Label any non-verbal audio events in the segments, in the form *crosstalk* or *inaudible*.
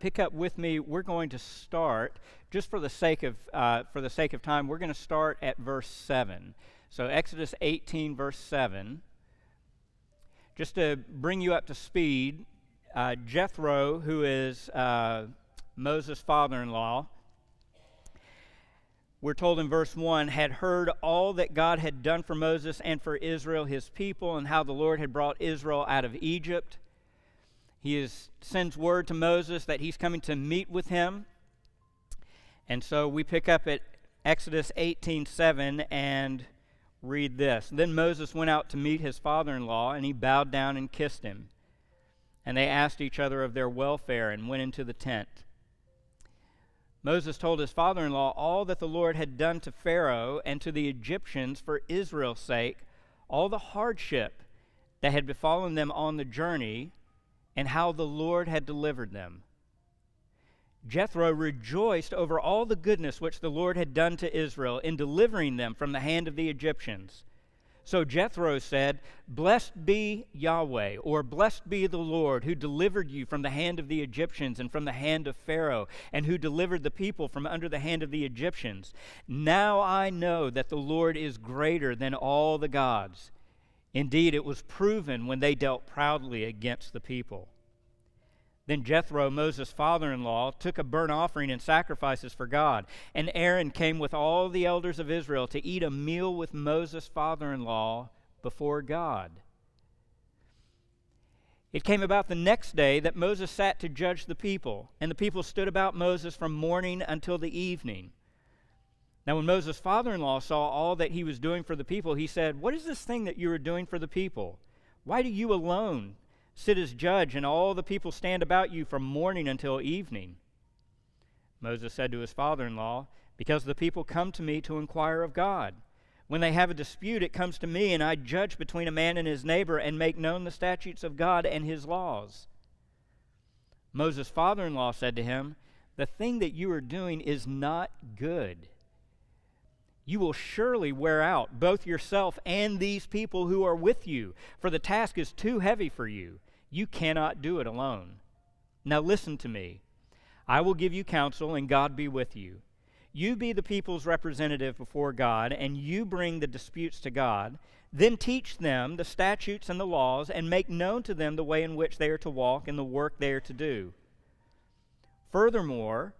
pick up with me, we're going to start just for the sake of uh, for the sake of time. We're going to start at verse seven. So Exodus 18, verse seven. Just to bring you up to speed, uh, Jethro, who is uh, Moses' father-in-law, we're told in verse 1 had heard all that God had done for Moses and for Israel, his people, and how the Lord had brought Israel out of Egypt. He is, sends word to Moses that he's coming to meet with him. And so we pick up at Exodus 18:7 and read this. Then Moses went out to meet his father-in-law, and he bowed down and kissed him. And they asked each other of their welfare and went into the tent. Moses told his father in law all that the Lord had done to Pharaoh and to the Egyptians for Israel's sake, all the hardship that had befallen them on the journey, and how the Lord had delivered them. Jethro rejoiced over all the goodness which the Lord had done to Israel in delivering them from the hand of the Egyptians. So Jethro said, Blessed be Yahweh, or blessed be the Lord, who delivered you from the hand of the Egyptians and from the hand of Pharaoh, and who delivered the people from under the hand of the Egyptians. Now I know that the Lord is greater than all the gods. Indeed, it was proven when they dealt proudly against the people. Then Jethro, Moses' father in law, took a burnt offering and sacrifices for God. And Aaron came with all the elders of Israel to eat a meal with Moses' father in law before God. It came about the next day that Moses sat to judge the people, and the people stood about Moses from morning until the evening. Now, when Moses' father in law saw all that he was doing for the people, he said, What is this thing that you are doing for the people? Why do you alone sit as judge, and all the people stand about you from morning until evening. Moses said to his father in law, Because the people come to me to inquire of God. When they have a dispute, it comes to me, and I judge between a man and his neighbor and make known the statutes of God and his laws. Moses' father in law said to him, The thing that you are doing is not good you will surely wear out both yourself and these people who are with you, for the task is too heavy for you. You cannot do it alone. Now listen to me. I will give you counsel, and God be with you. You be the people's representative before God, and you bring the disputes to God. Then teach them the statutes and the laws, and make known to them the way in which they are to walk and the work they are to do. Furthermore,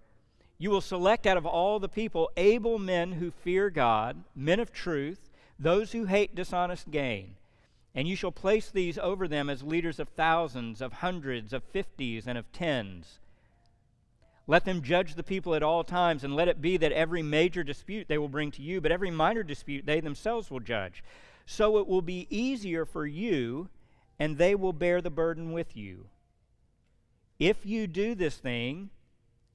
you will select out of all the people able men who fear God, men of truth, those who hate dishonest gain. And you shall place these over them as leaders of thousands, of hundreds, of fifties, and of tens. Let them judge the people at all times, and let it be that every major dispute they will bring to you, but every minor dispute they themselves will judge. So it will be easier for you, and they will bear the burden with you. If you do this thing,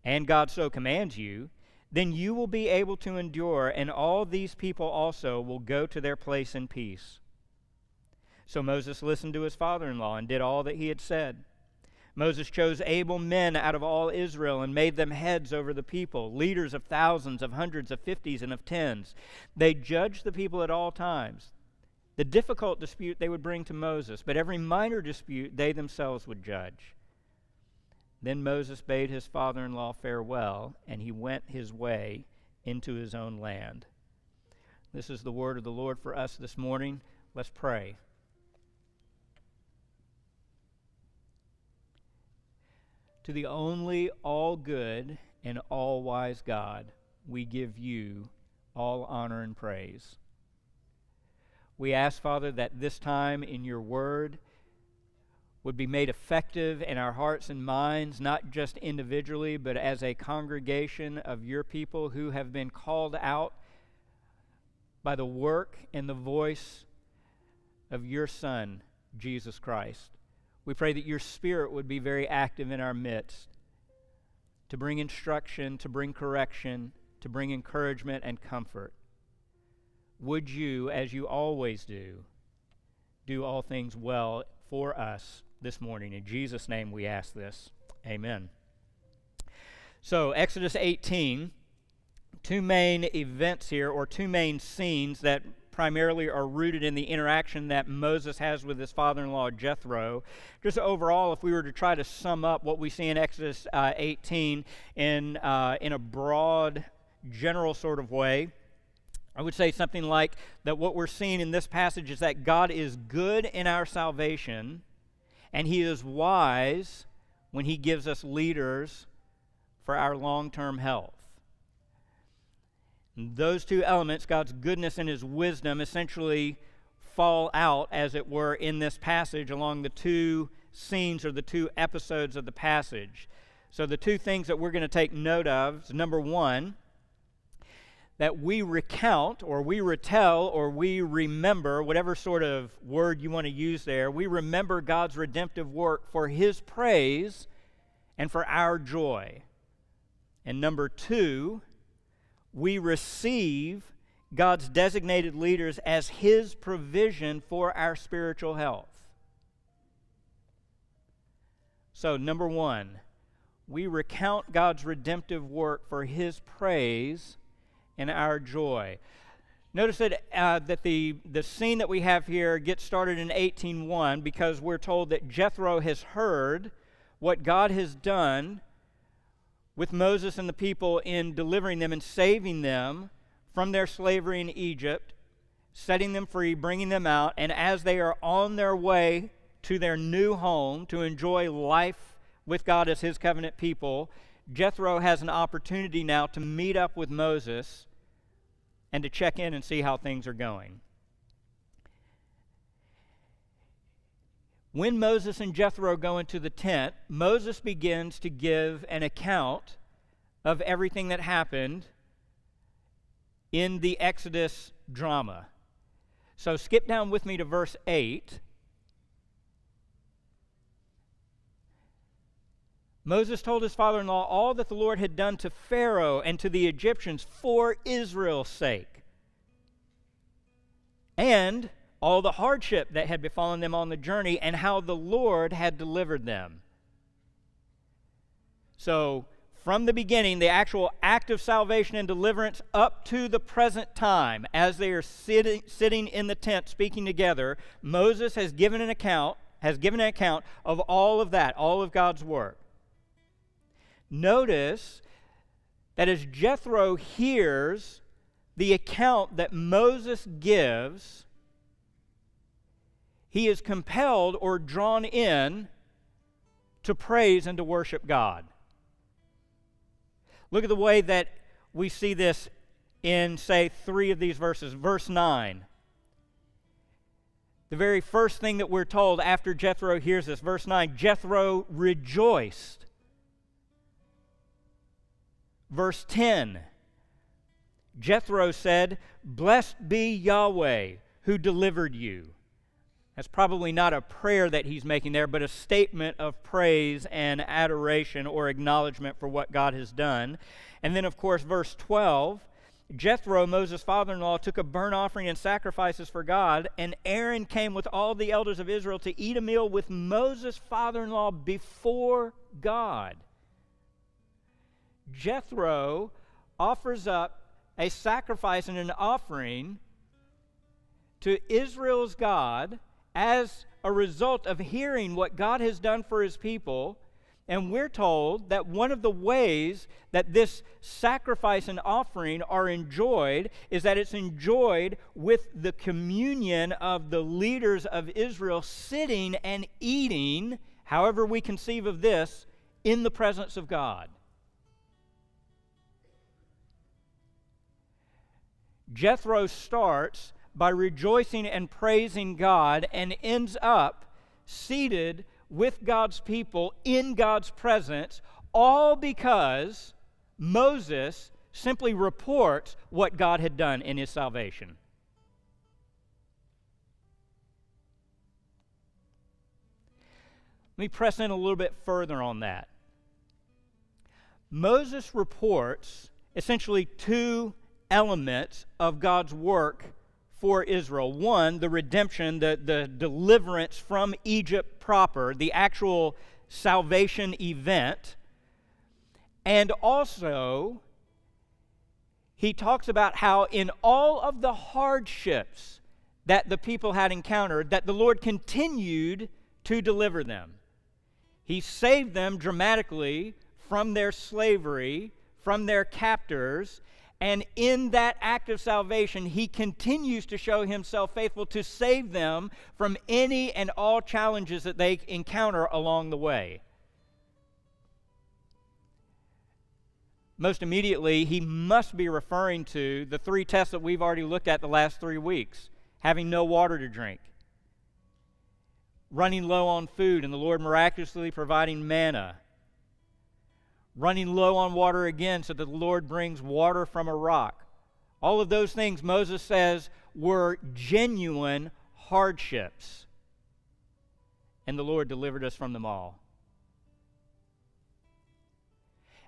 and God so commands you, then you will be able to endure, and all these people also will go to their place in peace. So Moses listened to his father in law and did all that he had said. Moses chose able men out of all Israel and made them heads over the people, leaders of thousands, of hundreds, of fifties, and of tens. They judged the people at all times. The difficult dispute they would bring to Moses, but every minor dispute they themselves would judge. Then Moses bade his father in law farewell, and he went his way into his own land. This is the word of the Lord for us this morning. Let's pray. To the only all good and all wise God, we give you all honor and praise. We ask, Father, that this time in your word, would be made effective in our hearts and minds, not just individually, but as a congregation of your people who have been called out by the work and the voice of your Son, Jesus Christ. We pray that your Spirit would be very active in our midst to bring instruction, to bring correction, to bring encouragement and comfort. Would you, as you always do, do all things well for us this morning. In Jesus' name we ask this. Amen. So, Exodus 18, two main events here, or two main scenes that primarily are rooted in the interaction that Moses has with his father in law Jethro. Just overall, if we were to try to sum up what we see in Exodus uh, 18 in, uh, in a broad, general sort of way, I would say something like that what we're seeing in this passage is that God is good in our salvation, and He is wise when He gives us leaders for our long term health. Those two elements, God's goodness and His wisdom, essentially fall out, as it were, in this passage along the two scenes or the two episodes of the passage. So, the two things that we're going to take note of is number one, that we recount or we retell or we remember, whatever sort of word you want to use there, we remember God's redemptive work for His praise and for our joy. And number two, we receive God's designated leaders as His provision for our spiritual health. So, number one, we recount God's redemptive work for His praise and our joy. Notice that, uh, that the, the scene that we have here gets started in 18.1 because we're told that Jethro has heard what God has done with Moses and the people in delivering them and saving them from their slavery in Egypt, setting them free, bringing them out, and as they are on their way to their new home to enjoy life with God as his covenant people, Jethro has an opportunity now to meet up with Moses and to check in and see how things are going. When Moses and Jethro go into the tent, Moses begins to give an account of everything that happened in the Exodus drama. So skip down with me to verse 8. Moses told his father in law all that the Lord had done to Pharaoh and to the Egyptians for Israel's sake, and all the hardship that had befallen them on the journey, and how the Lord had delivered them. So, from the beginning, the actual act of salvation and deliverance up to the present time, as they are sitting, sitting in the tent speaking together, Moses has given an account, has given an account of all of that, all of God's work. Notice that as Jethro hears the account that Moses gives, he is compelled or drawn in to praise and to worship God. Look at the way that we see this in, say, three of these verses. Verse 9. The very first thing that we're told after Jethro hears this, verse 9 Jethro rejoiced Verse 10 Jethro said, Blessed be Yahweh who delivered you. That's probably not a prayer that he's making there, but a statement of praise and adoration or acknowledgement for what God has done. And then, of course, verse 12 Jethro, Moses' father in law, took a burnt offering and sacrifices for God, and Aaron came with all the elders of Israel to eat a meal with Moses' father in law before God. Jethro offers up a sacrifice and an offering to Israel's God as a result of hearing what God has done for his people. And we're told that one of the ways that this sacrifice and offering are enjoyed is that it's enjoyed with the communion of the leaders of Israel sitting and eating, however we conceive of this, in the presence of God. Jethro starts by rejoicing and praising God and ends up seated with God's people in God's presence, all because Moses simply reports what God had done in his salvation. Let me press in a little bit further on that. Moses reports essentially two elements of God's work for Israel. One, the redemption, the, the deliverance from Egypt proper, the actual salvation event. And also, he talks about how in all of the hardships that the people had encountered that the Lord continued to deliver them. He saved them dramatically from their slavery, from their captors, and in that act of salvation, he continues to show himself faithful to save them from any and all challenges that they encounter along the way. Most immediately, he must be referring to the three tests that we've already looked at the last three weeks having no water to drink, running low on food, and the Lord miraculously providing manna, running low on water again so that the Lord brings water from a rock. All of those things, Moses says, were genuine hardships. And the Lord delivered us from them all.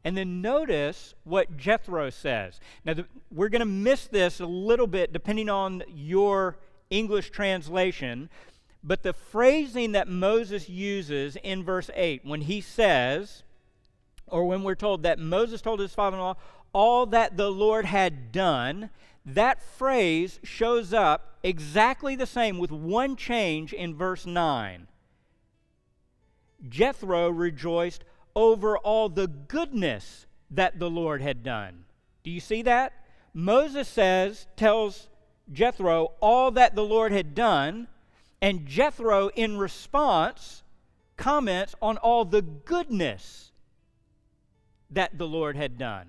And then notice what Jethro says. Now, the, we're going to miss this a little bit depending on your English translation, but the phrasing that Moses uses in verse 8 when he says, or when we're told that Moses told his father in law all that the Lord had done, that phrase shows up exactly the same with one change in verse 9. Jethro rejoiced over all the goodness that the Lord had done. Do you see that? Moses says, tells Jethro all that the Lord had done, and Jethro, in response, comments on all the goodness that the Lord had done.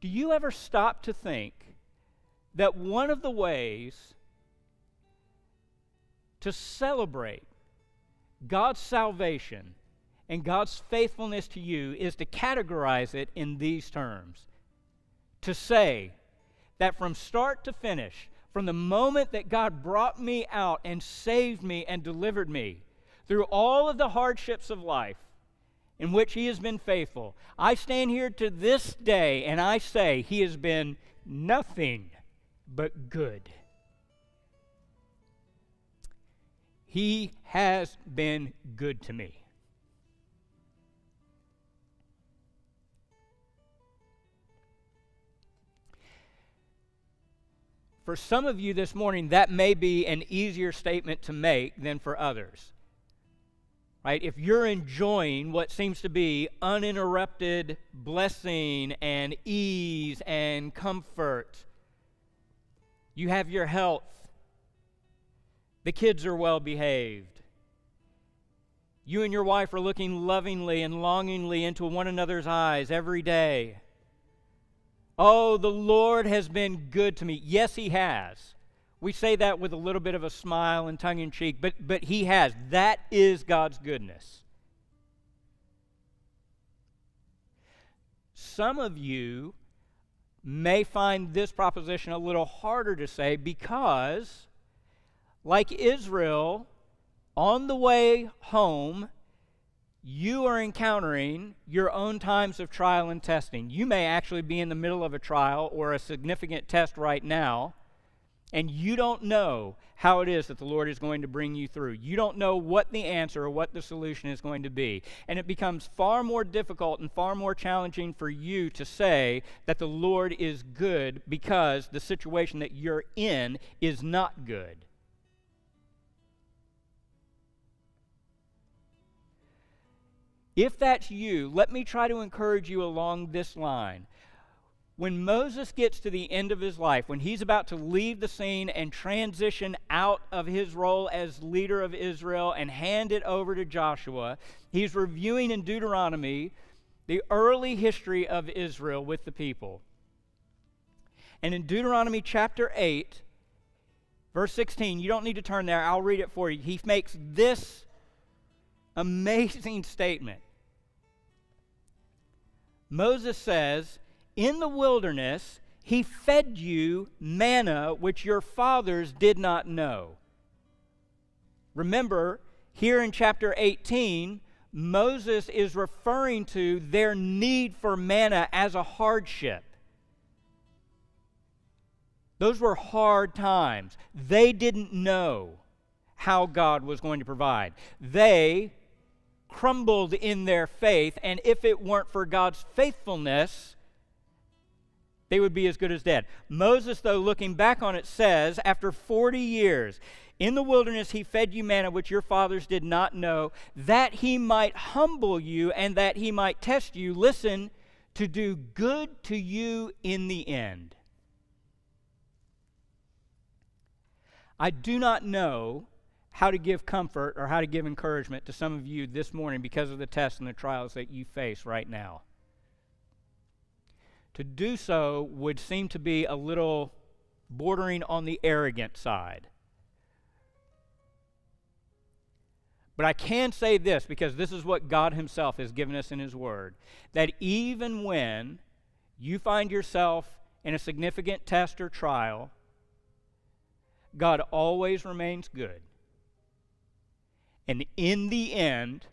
Do you ever stop to think that one of the ways to celebrate God's salvation and God's faithfulness to you is to categorize it in these terms. To say that from start to finish, from the moment that God brought me out and saved me and delivered me through all of the hardships of life in which He has been faithful, I stand here to this day and I say He has been nothing but good. He has been good to me. For some of you this morning, that may be an easier statement to make than for others. Right? If you're enjoying what seems to be uninterrupted blessing and ease and comfort, you have your health, the kids are well behaved, you and your wife are looking lovingly and longingly into one another's eyes every day. Oh, the Lord has been good to me. Yes, He has. We say that with a little bit of a smile and tongue in cheek, but, but He has. That is God's goodness. Some of you may find this proposition a little harder to say because, like Israel, on the way home, you are encountering your own times of trial and testing. You may actually be in the middle of a trial or a significant test right now, and you don't know how it is that the Lord is going to bring you through. You don't know what the answer or what the solution is going to be. And it becomes far more difficult and far more challenging for you to say that the Lord is good because the situation that you're in is not good. If that's you, let me try to encourage you along this line. When Moses gets to the end of his life, when he's about to leave the scene and transition out of his role as leader of Israel and hand it over to Joshua, he's reviewing in Deuteronomy the early history of Israel with the people. And in Deuteronomy chapter 8, verse 16, you don't need to turn there, I'll read it for you. He makes this amazing statement. Moses says, In the wilderness, he fed you manna which your fathers did not know. Remember, here in chapter 18, Moses is referring to their need for manna as a hardship. Those were hard times. They didn't know how God was going to provide. They crumbled in their faith, and if it weren't for God's faithfulness, they would be as good as dead. Moses, though, looking back on it, says, after 40 years, in the wilderness he fed you manna which your fathers did not know, that he might humble you and that he might test you. Listen, to do good to you in the end. I do not know how to give comfort or how to give encouragement to some of you this morning because of the tests and the trials that you face right now. To do so would seem to be a little bordering on the arrogant side. But I can say this because this is what God Himself has given us in His Word that even when you find yourself in a significant test or trial, God always remains good. And in the end,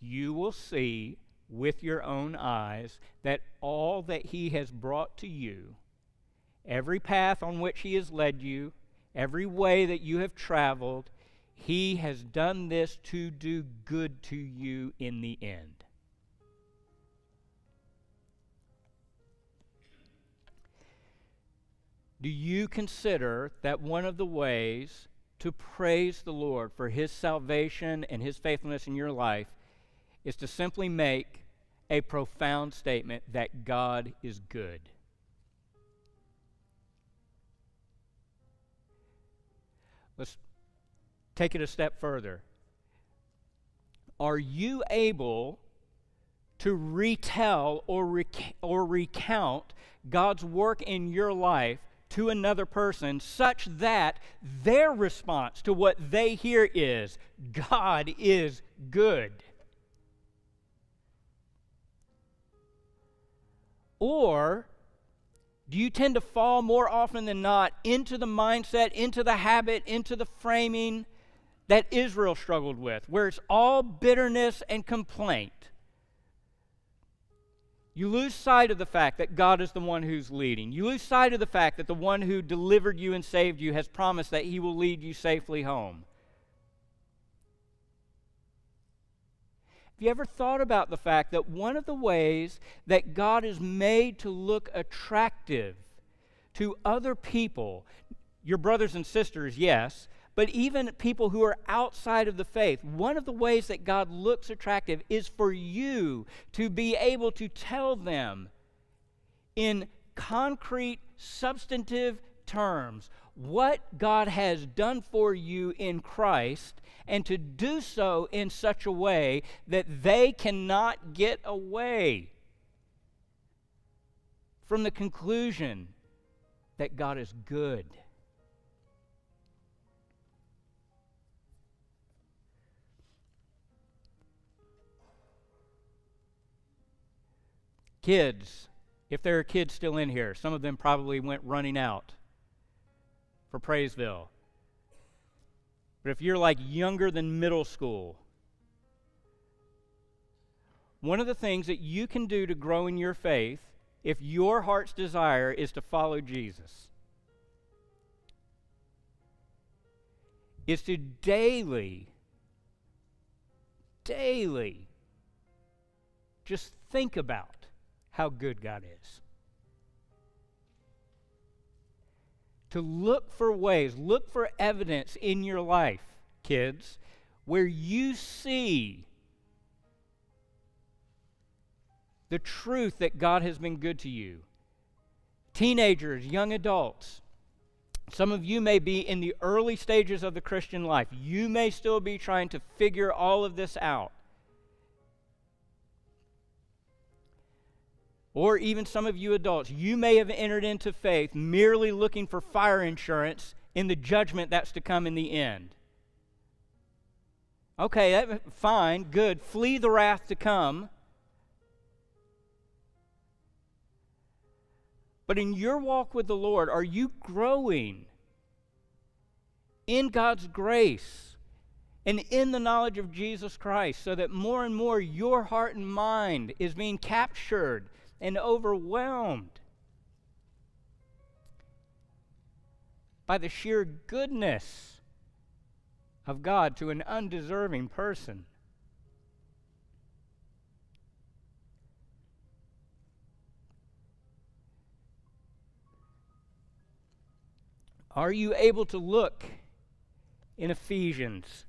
you will see with your own eyes that all that He has brought to you, every path on which He has led you, every way that you have traveled, He has done this to do good to you in the end. Do you consider that one of the ways to praise the Lord for His salvation and His faithfulness in your life is to simply make a profound statement that God is good. Let's take it a step further. Are you able to retell or, rec- or recount God's work in your life to another person such that their response to what they hear is God is good? Or do you tend to fall more often than not into the mindset, into the habit, into the framing that Israel struggled with, where it's all bitterness and complaint? You lose sight of the fact that God is the one who's leading. You lose sight of the fact that the one who delivered you and saved you has promised that he will lead you safely home. Have you ever thought about the fact that one of the ways that God is made to look attractive to other people, your brothers and sisters, yes, but even people who are outside of the faith, one of the ways that God looks attractive is for you to be able to tell them in concrete, substantive terms what God has done for you in Christ and to do so in such a way that they cannot get away from the conclusion that God is good. Kids, if there are kids still in here, some of them probably went running out for Praiseville. But if you're like younger than middle school, one of the things that you can do to grow in your faith, if your heart's desire is to follow Jesus, is to daily, daily just think about how good God is. To look for ways, look for evidence in your life, kids, where you see the truth that God has been good to you. Teenagers, young adults, some of you may be in the early stages of the Christian life. You may still be trying to figure all of this out. Or even some of you adults, you may have entered into faith merely looking for fire insurance in the judgment that's to come in the end. Okay, that, fine, good. Flee the wrath to come. But in your walk with the Lord, are you growing in God's grace and in the knowledge of Jesus Christ so that more and more your heart and mind is being captured and overwhelmed by the sheer goodness of God to an undeserving person. Are you able to look in Ephesians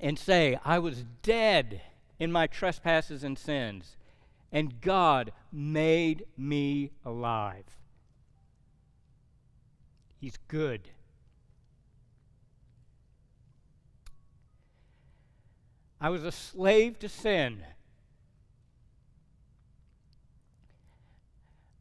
and say, I was dead in my trespasses and sins, and God made me alive? He's good. I was a slave to sin.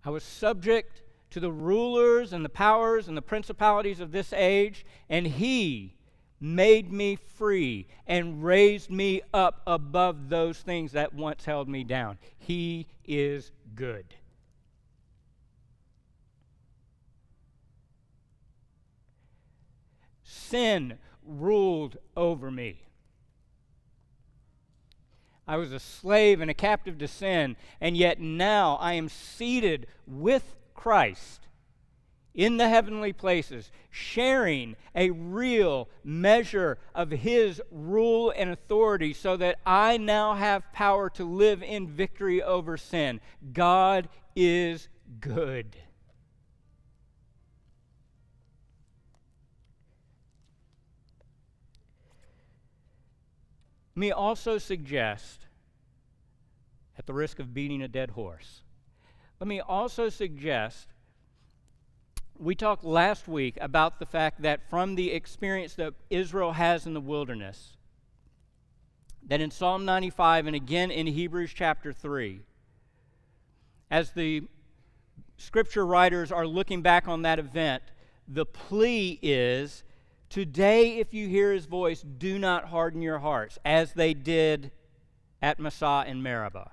I was subject to the rulers and the powers and the principalities of this age, and He made me free and raised me up above those things that once held me down. He is good. Sin ruled over me. I was a slave and a captive to sin, and yet now I am seated with Christ in the heavenly places, sharing a real measure of His rule and authority, so that I now have power to live in victory over sin. God is good. Let me also suggest, at the risk of beating a dead horse, let me also suggest we talked last week about the fact that from the experience that Israel has in the wilderness, that in Psalm 95 and again in Hebrews chapter 3, as the scripture writers are looking back on that event, the plea is Today, if you hear his voice, do not harden your hearts, as they did at Massah and Meribah.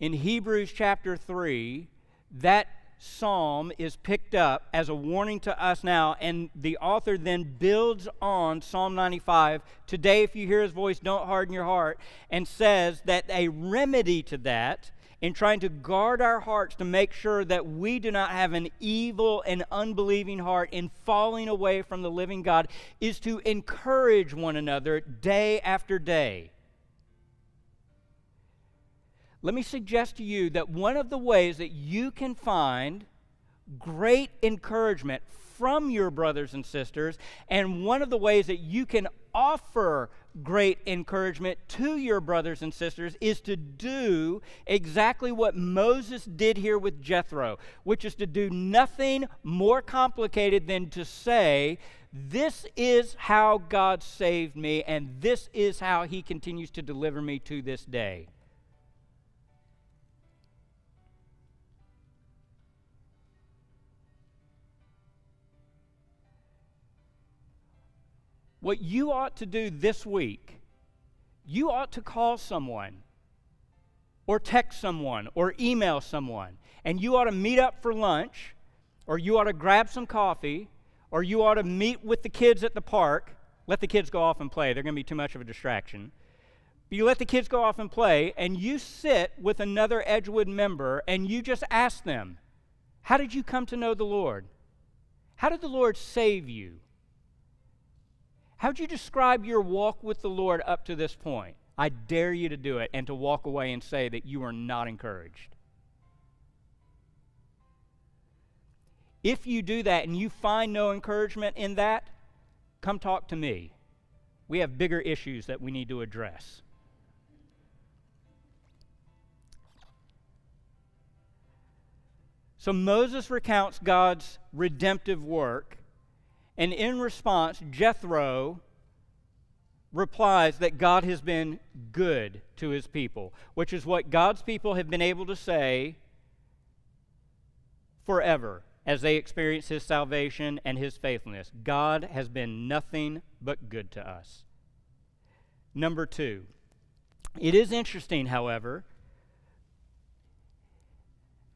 In Hebrews chapter 3, that psalm is picked up as a warning to us now, and the author then builds on Psalm 95. Today, if you hear his voice, don't harden your heart, and says that a remedy to that in trying to guard our hearts to make sure that we do not have an evil and unbelieving heart in falling away from the living God is to encourage one another day after day. Let me suggest to you that one of the ways that you can find great encouragement from your brothers and sisters, and one of the ways that you can offer great encouragement to your brothers and sisters is to do exactly what Moses did here with Jethro, which is to do nothing more complicated than to say, This is how God saved me, and this is how he continues to deliver me to this day. What you ought to do this week, you ought to call someone or text someone or email someone, and you ought to meet up for lunch, or you ought to grab some coffee, or you ought to meet with the kids at the park. Let the kids go off and play, they're going to be too much of a distraction. But you let the kids go off and play, and you sit with another Edgewood member and you just ask them, How did you come to know the Lord? How did the Lord save you? How'd you describe your walk with the Lord up to this point? I dare you to do it and to walk away and say that you are not encouraged. If you do that and you find no encouragement in that, come talk to me. We have bigger issues that we need to address. So Moses recounts God's redemptive work and in response, Jethro replies that God has been good to his people, which is what God's people have been able to say forever as they experience his salvation and his faithfulness. God has been nothing but good to us. Number two, it is interesting, however,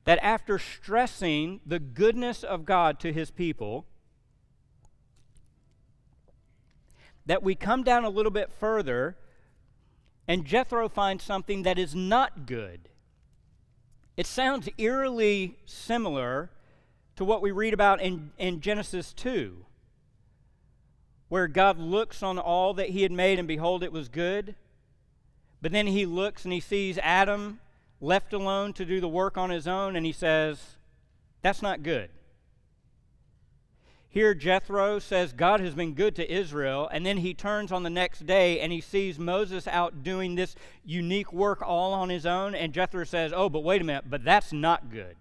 that after stressing the goodness of God to his people, that we come down a little bit further and Jethro finds something that is not good. It sounds eerily similar to what we read about in, in Genesis 2, where God looks on all that he had made and behold, it was good. But then he looks and he sees Adam left alone to do the work on his own, and he says, That's not good. Here, Jethro says God has been good to Israel, and then he turns on the next day and he sees Moses out doing this unique work all on his own, and Jethro says, Oh, but wait a minute, but that's not good.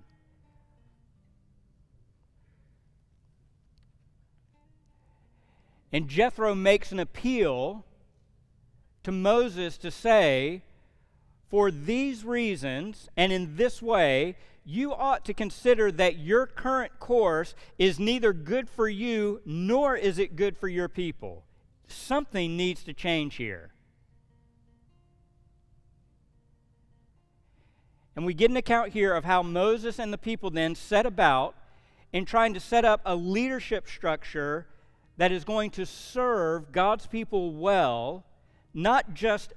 And Jethro makes an appeal to Moses to say, For these reasons and in this way, you ought to consider that your current course is neither good for you nor is it good for your people. Something needs to change here. And we get an account here of how Moses and the people then set about in trying to set up a leadership structure that is going to serve God's people well, not just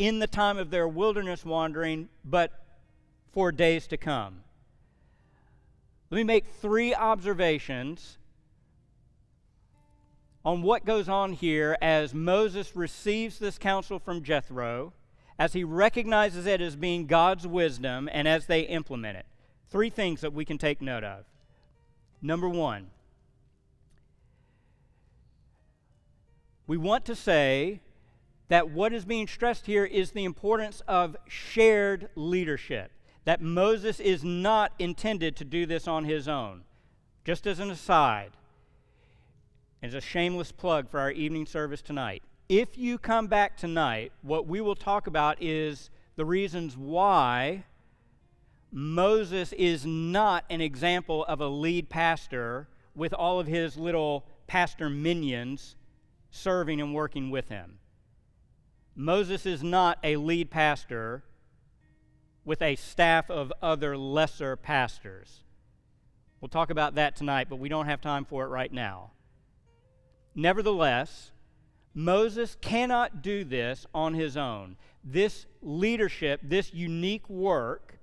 in the time of their wilderness wandering, but for days to come. Let me make three observations on what goes on here as Moses receives this counsel from Jethro, as he recognizes it as being God's wisdom, and as they implement it. Three things that we can take note of. Number one, we want to say that what is being stressed here is the importance of shared leadership. That Moses is not intended to do this on his own. Just as an aside, as a shameless plug for our evening service tonight, if you come back tonight, what we will talk about is the reasons why Moses is not an example of a lead pastor with all of his little pastor minions serving and working with him. Moses is not a lead pastor with a staff of other lesser pastors. We'll talk about that tonight, but we don't have time for it right now. Nevertheless, Moses cannot do this on his own. This leadership, this unique work,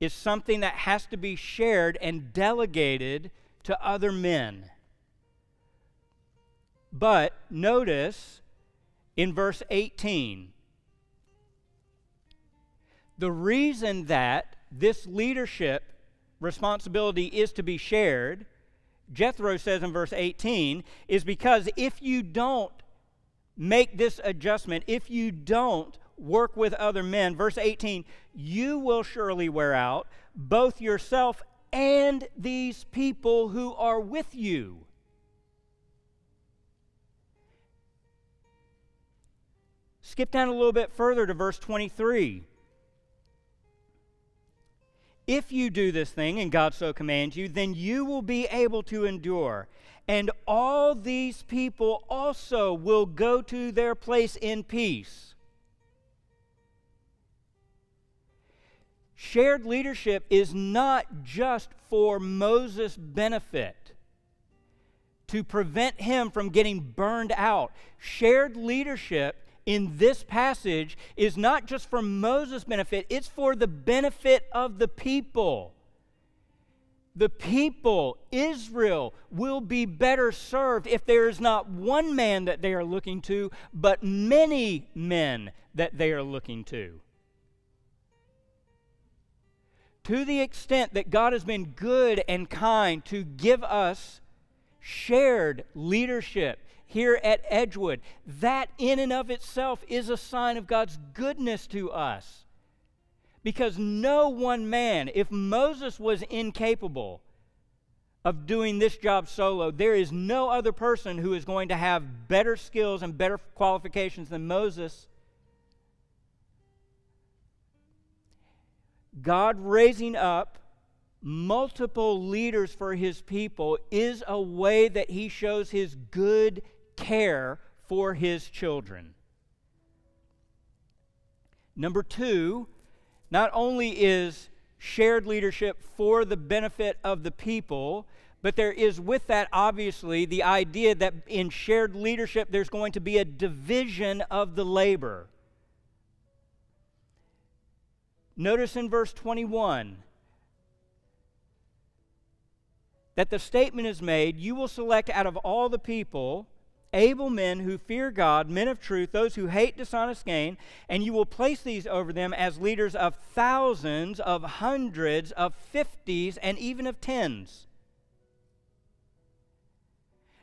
is something that has to be shared and delegated to other men. But notice in verse 18, the reason that this leadership responsibility is to be shared, Jethro says in verse 18, is because if you don't make this adjustment, if you don't work with other men, verse 18, you will surely wear out both yourself and these people who are with you. Skip down a little bit further to verse 23. If you do this thing, and God so commands you, then you will be able to endure. And all these people also will go to their place in peace. Shared leadership is not just for Moses' benefit to prevent him from getting burned out. Shared leadership in this passage is not just for Moses' benefit, it's for the benefit of the people. The people, Israel, will be better served if there is not one man that they are looking to, but many men that they are looking to. To the extent that God has been good and kind to give us shared leadership, here at Edgewood. That, in and of itself, is a sign of God's goodness to us. Because no one man, if Moses was incapable of doing this job solo, there is no other person who is going to have better skills and better qualifications than Moses. God raising up multiple leaders for his people is a way that he shows his good care for his children. Number two, not only is shared leadership for the benefit of the people, but there is with that, obviously, the idea that in shared leadership there's going to be a division of the labor. Notice in verse 21 that the statement is made You will select out of all the people able men who fear God, men of truth, those who hate dishonest gain, and you will place these over them as leaders of thousands, of hundreds, of fifties, and even of tens.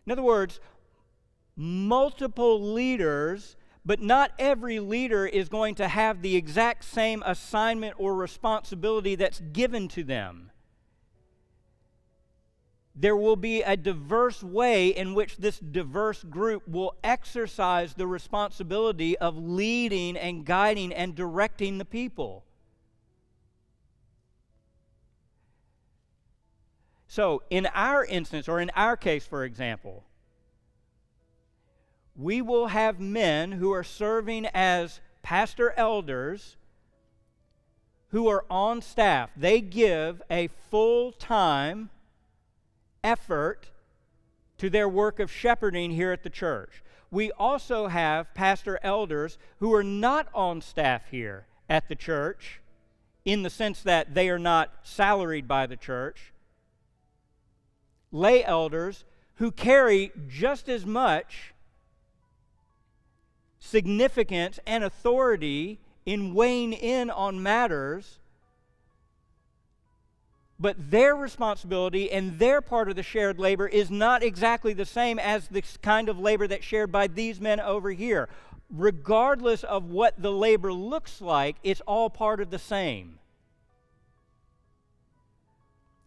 In other words, multiple leaders, but not every leader is going to have the exact same assignment or responsibility that's given to them. There will be a diverse way in which this diverse group will exercise the responsibility of leading and guiding and directing the people. So, in our instance, or in our case, for example, we will have men who are serving as pastor elders who are on staff. They give a full time effort to their work of shepherding here at the church. We also have pastor elders who are not on staff here at the church in the sense that they are not salaried by the church. Lay elders who carry just as much significance and authority in weighing in on matters, but their responsibility and their part of the shared labor is not exactly the same as the kind of labor that's shared by these men over here. Regardless of what the labor looks like, it's all part of the same.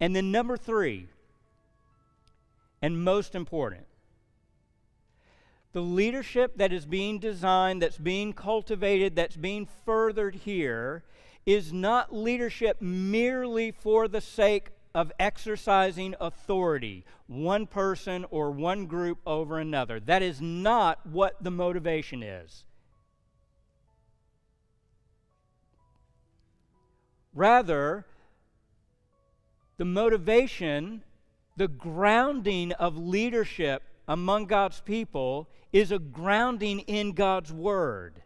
And then, number three, and most important, the leadership that is being designed, that's being cultivated, that's being furthered here is not leadership merely for the sake of exercising authority, one person or one group over another. That is not what the motivation is. Rather, the motivation, the grounding of leadership among God's people is a grounding in God's Word.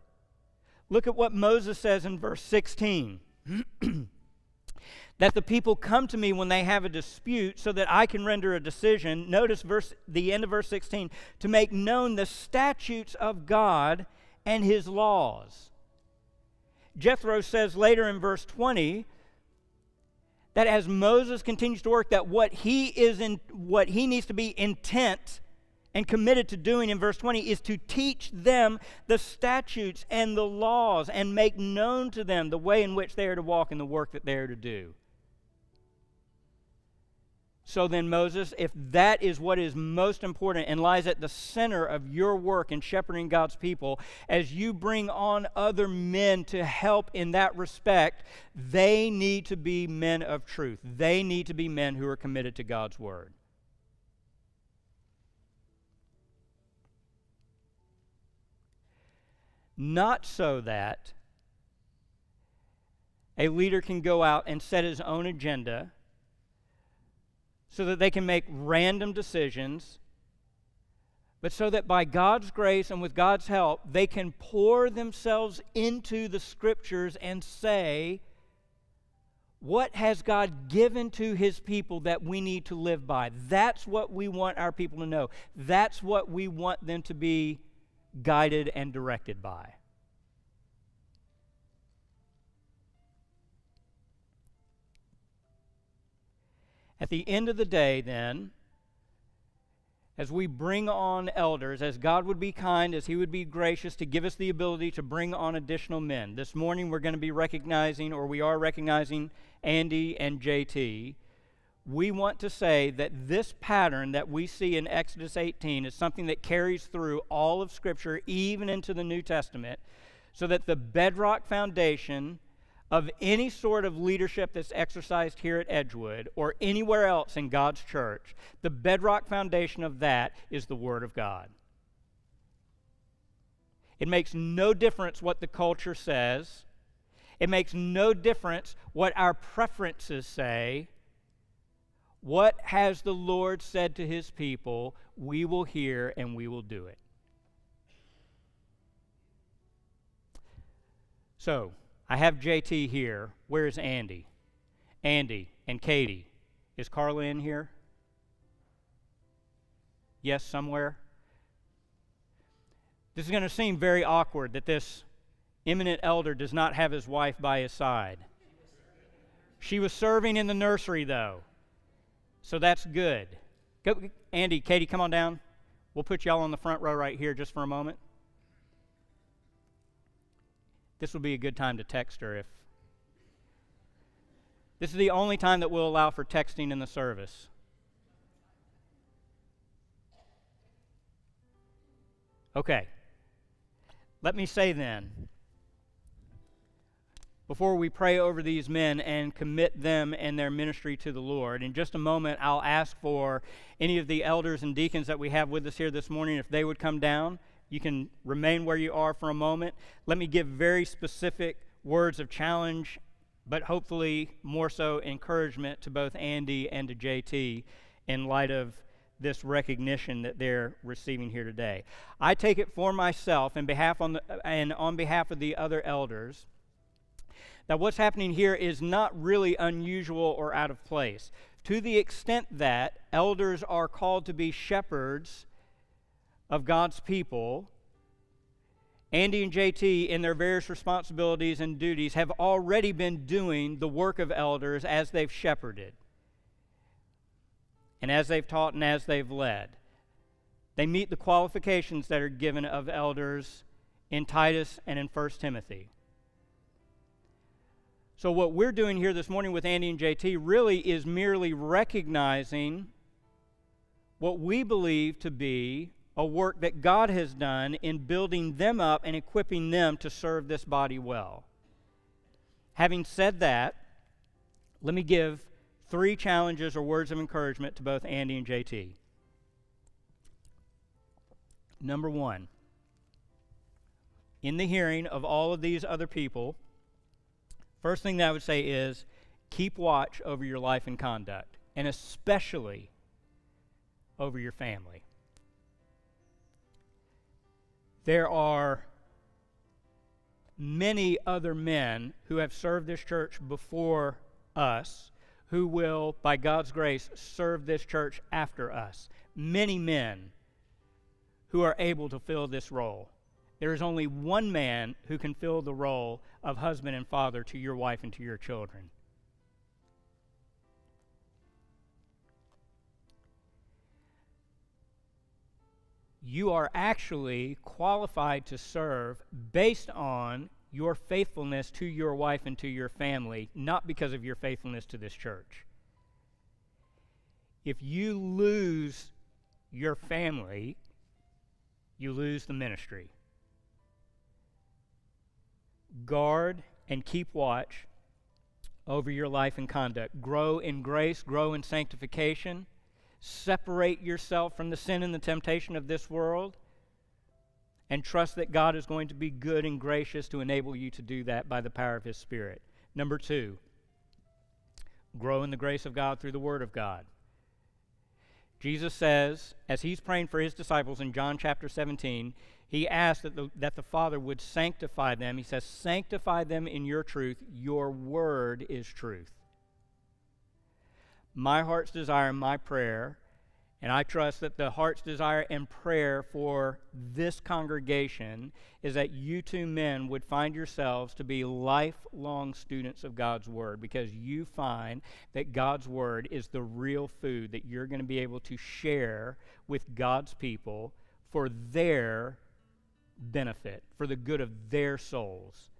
Look at what Moses says in verse 16. *clears throat* that the people come to me when they have a dispute so that I can render a decision. Notice verse the end of verse 16 to make known the statutes of God and his laws. Jethro says later in verse 20 that as Moses continues to work that what he is in what he needs to be intent and committed to doing in verse 20 is to teach them the statutes and the laws and make known to them the way in which they are to walk and the work that they are to do. So then, Moses, if that is what is most important and lies at the center of your work in shepherding God's people, as you bring on other men to help in that respect, they need to be men of truth. They need to be men who are committed to God's word. Not so that a leader can go out and set his own agenda so that they can make random decisions, but so that by God's grace and with God's help, they can pour themselves into the scriptures and say, what has God given to his people that we need to live by? That's what we want our people to know. That's what we want them to be guided and directed by. At the end of the day, then, as we bring on elders, as God would be kind, as He would be gracious to give us the ability to bring on additional men. This morning we're going to be recognizing, or we are recognizing, Andy and JT we want to say that this pattern that we see in Exodus 18 is something that carries through all of Scripture, even into the New Testament, so that the bedrock foundation of any sort of leadership that's exercised here at Edgewood or anywhere else in God's church, the bedrock foundation of that is the Word of God. It makes no difference what the culture says. It makes no difference what our preferences say what has the Lord said to his people? We will hear and we will do it. So, I have JT here. Where's Andy? Andy and Katie. Is Carla in here? Yes, somewhere? This is going to seem very awkward that this eminent elder does not have his wife by his side. She was serving in the nursery, though. So that's good. Go, Andy, Katie, come on down. We'll put y'all on the front row right here just for a moment. This will be a good time to text her if. This is the only time that we'll allow for texting in the service. Okay. Let me say then, before we pray over these men and commit them and their ministry to the Lord, in just a moment I'll ask for any of the elders and deacons that we have with us here this morning if they would come down. You can remain where you are for a moment. Let me give very specific words of challenge, but hopefully more so encouragement to both Andy and to JT in light of this recognition that they're receiving here today. I take it for myself and behalf on the, and on behalf of the other elders that what's happening here is not really unusual or out of place. To the extent that elders are called to be shepherds of God's people, Andy and JT, in their various responsibilities and duties, have already been doing the work of elders as they've shepherded and as they've taught and as they've led. They meet the qualifications that are given of elders in Titus and in 1 Timothy. So, what we're doing here this morning with Andy and JT really is merely recognizing what we believe to be a work that God has done in building them up and equipping them to serve this body well. Having said that, let me give three challenges or words of encouragement to both Andy and JT. Number one, in the hearing of all of these other people, first thing that I would say is keep watch over your life and conduct, and especially over your family. There are many other men who have served this church before us who will, by God's grace, serve this church after us. Many men who are able to fill this role. There is only one man who can fill the role of husband and father to your wife and to your children. You are actually qualified to serve based on your faithfulness to your wife and to your family, not because of your faithfulness to this church. If you lose your family, you lose the ministry. Guard and keep watch over your life and conduct. Grow in grace, grow in sanctification. Separate yourself from the sin and the temptation of this world and trust that God is going to be good and gracious to enable you to do that by the power of His Spirit. Number two, grow in the grace of God through the Word of God. Jesus says, as He's praying for His disciples in John chapter 17, He asked that the, that the Father would sanctify them. He says, Sanctify them in your truth. Your Word is truth. My heart's desire, my prayer, and I trust that the heart's desire and prayer for this congregation is that you two men would find yourselves to be lifelong students of God's Word because you find that God's Word is the real food that you're going to be able to share with God's people for their benefit, for the good of their souls.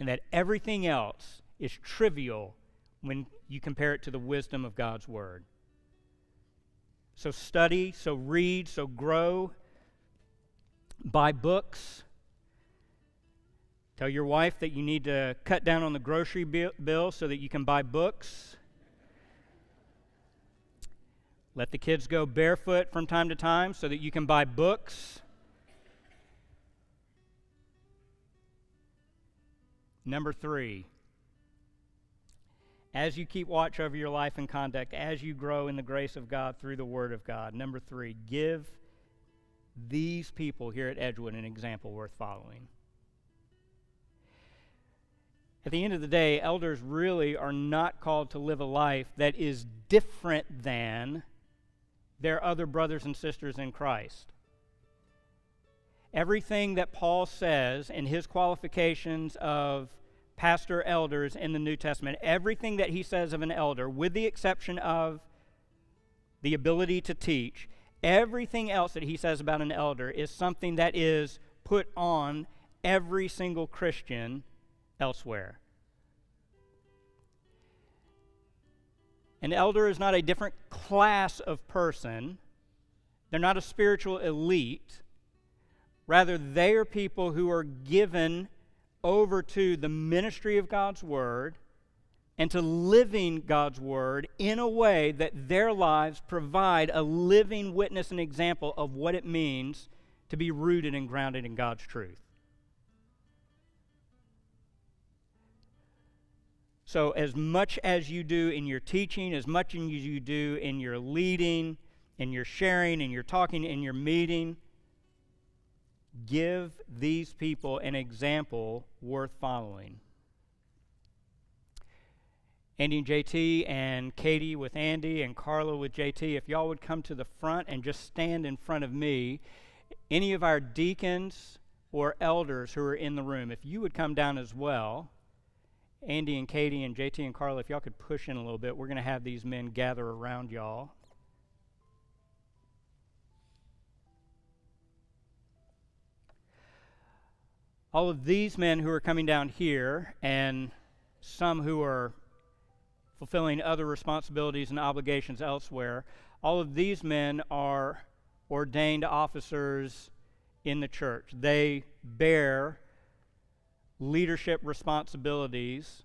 And that everything else is trivial when you compare it to the wisdom of God's Word. So study, so read, so grow. Buy books. Tell your wife that you need to cut down on the grocery bill so that you can buy books. Let the kids go barefoot from time to time so that you can buy books. Number three, as you keep watch over your life and conduct, as you grow in the grace of God through the Word of God. Number three, give these people here at Edgewood an example worth following. At the end of the day, elders really are not called to live a life that is different than their other brothers and sisters in Christ. Everything that Paul says in his qualifications of pastor elders in the New Testament. Everything that he says of an elder, with the exception of the ability to teach, Everything else that he says about an elder is something that is put on every single Christian elsewhere. An elder is not a different class of person, they're not a spiritual elite. Rather, they are people who are given over to the ministry of God's Word and to living God's Word in a way that their lives provide a living witness and example of what it means to be rooted and grounded in God's truth. So, as much as you do in your teaching, as much as you do in your leading, in your sharing, in your talking, in your meeting, give these people an example worth following. Andy and JT and Katie with Andy and Carla with JT, if y'all would come to the front and just stand in front of me, any of our deacons or elders who are in the room, if you would come down as well. Andy and Katie and JT and Carla, if y'all could push in a little bit, we're going to have these men gather around y'all. All of these men who are coming down here, and some who are fulfilling other responsibilities and obligations elsewhere, all of these men are ordained officers in the church. They bear leadership responsibilities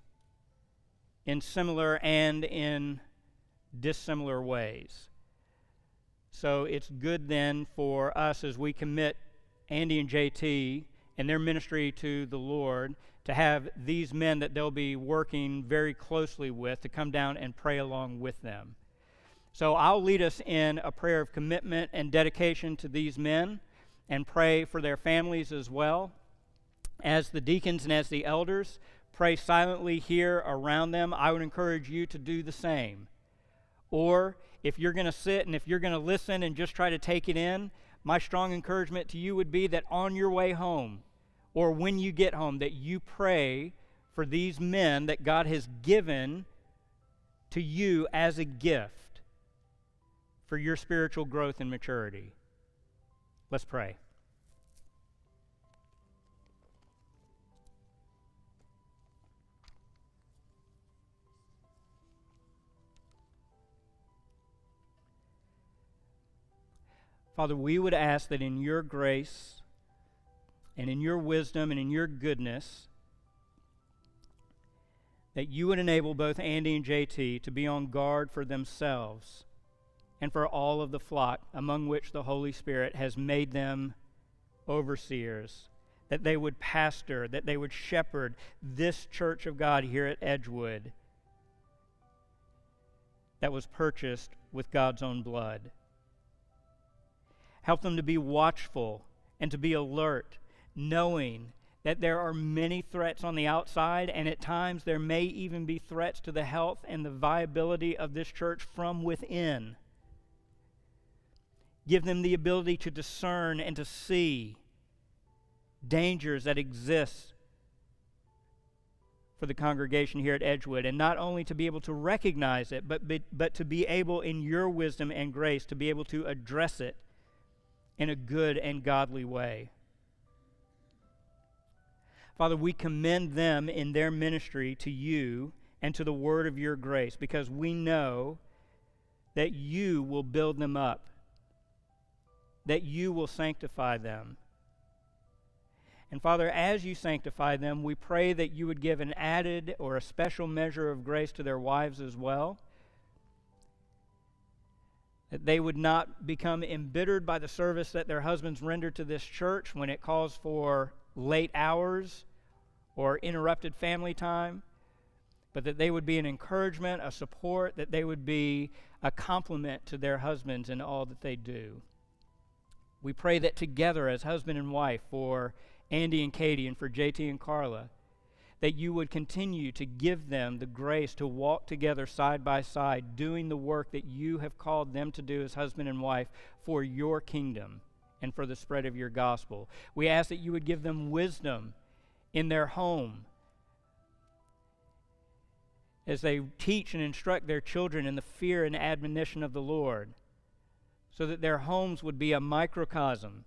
in similar and in dissimilar ways. So it's good then for us as we commit Andy and JT and their ministry to the Lord to have these men that they'll be working very closely with to come down and pray along with them. So I'll lead us in a prayer of commitment and dedication to these men and pray for their families as well as the deacons and as the elders pray silently here around them, I would encourage you to do the same. Or if you're going to sit and if you're going to listen and just try to take it in, my strong encouragement to you would be that on your way home or when you get home, that you pray for these men that God has given to you as a gift for your spiritual growth and maturity. Let's pray. Father, we would ask that in your grace and in your wisdom and in your goodness, that you would enable both Andy and JT to be on guard for themselves and for all of the flock among which the Holy Spirit has made them overseers, that they would pastor, that they would shepherd this church of God here at Edgewood that was purchased with God's own blood. Help them to be watchful and to be alert, knowing that there are many threats on the outside, and at times there may even be threats to the health and the viability of this church from within. Give them the ability to discern and to see dangers that exist for the congregation here at Edgewood, and not only to be able to recognize it, but, but, but to be able, in your wisdom and grace, to be able to address it in a good and godly way. Father, we commend them in their ministry to you and to the word of your grace because we know that you will build them up, that you will sanctify them. And Father, as you sanctify them, we pray that you would give an added or a special measure of grace to their wives as well that they would not become embittered by the service that their husbands render to this church when it calls for late hours or interrupted family time, but that they would be an encouragement, a support, that they would be a complement to their husbands in all that they do. We pray that together as husband and wife for Andy and Katie and for JT and Carla, that you would continue to give them the grace to walk together side by side, doing the work that you have called them to do as husband and wife for your kingdom and for the spread of your gospel. We ask that you would give them wisdom in their home as they teach and instruct their children in the fear and admonition of the Lord, so that their homes would be a microcosm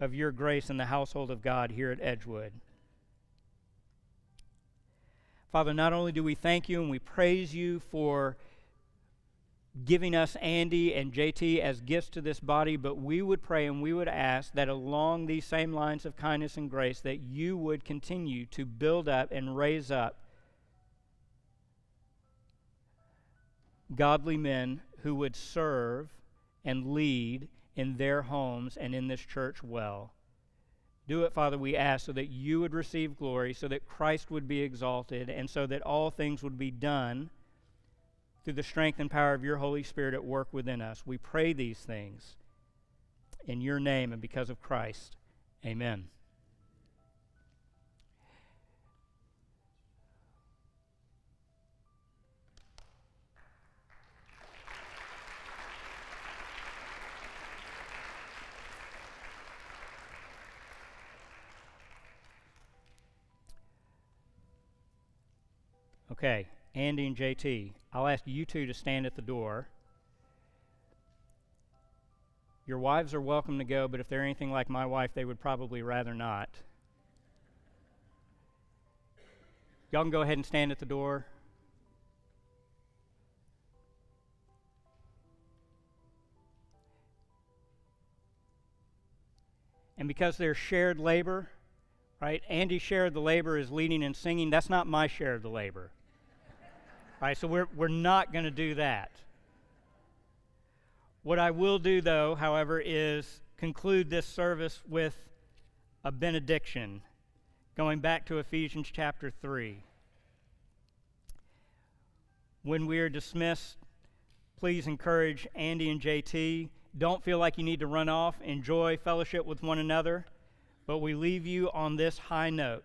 of your grace in the household of God here at Edgewood. Father, not only do we thank you and we praise you for giving us Andy and JT as gifts to this body, but we would pray and we would ask that along these same lines of kindness and grace, that you would continue to build up and raise up godly men who would serve and lead in their homes and in this church well. Do it, Father, we ask, so that you would receive glory, so that Christ would be exalted, and so that all things would be done through the strength and power of your Holy Spirit at work within us. We pray these things in your name and because of Christ. Amen. Okay, Andy and JT, I'll ask you two to stand at the door. Your wives are welcome to go, but if they're anything like my wife, they would probably rather not. Y'all can go ahead and stand at the door. And because there's shared labor, right? Andy shared the labor is leading and singing. That's not my share of the labor. Right, so we're, we're not going to do that. What I will do, though, however, is conclude this service with a benediction, going back to Ephesians chapter 3. When we are dismissed, please encourage Andy and JT. Don't feel like you need to run off. Enjoy fellowship with one another. But we leave you on this high note.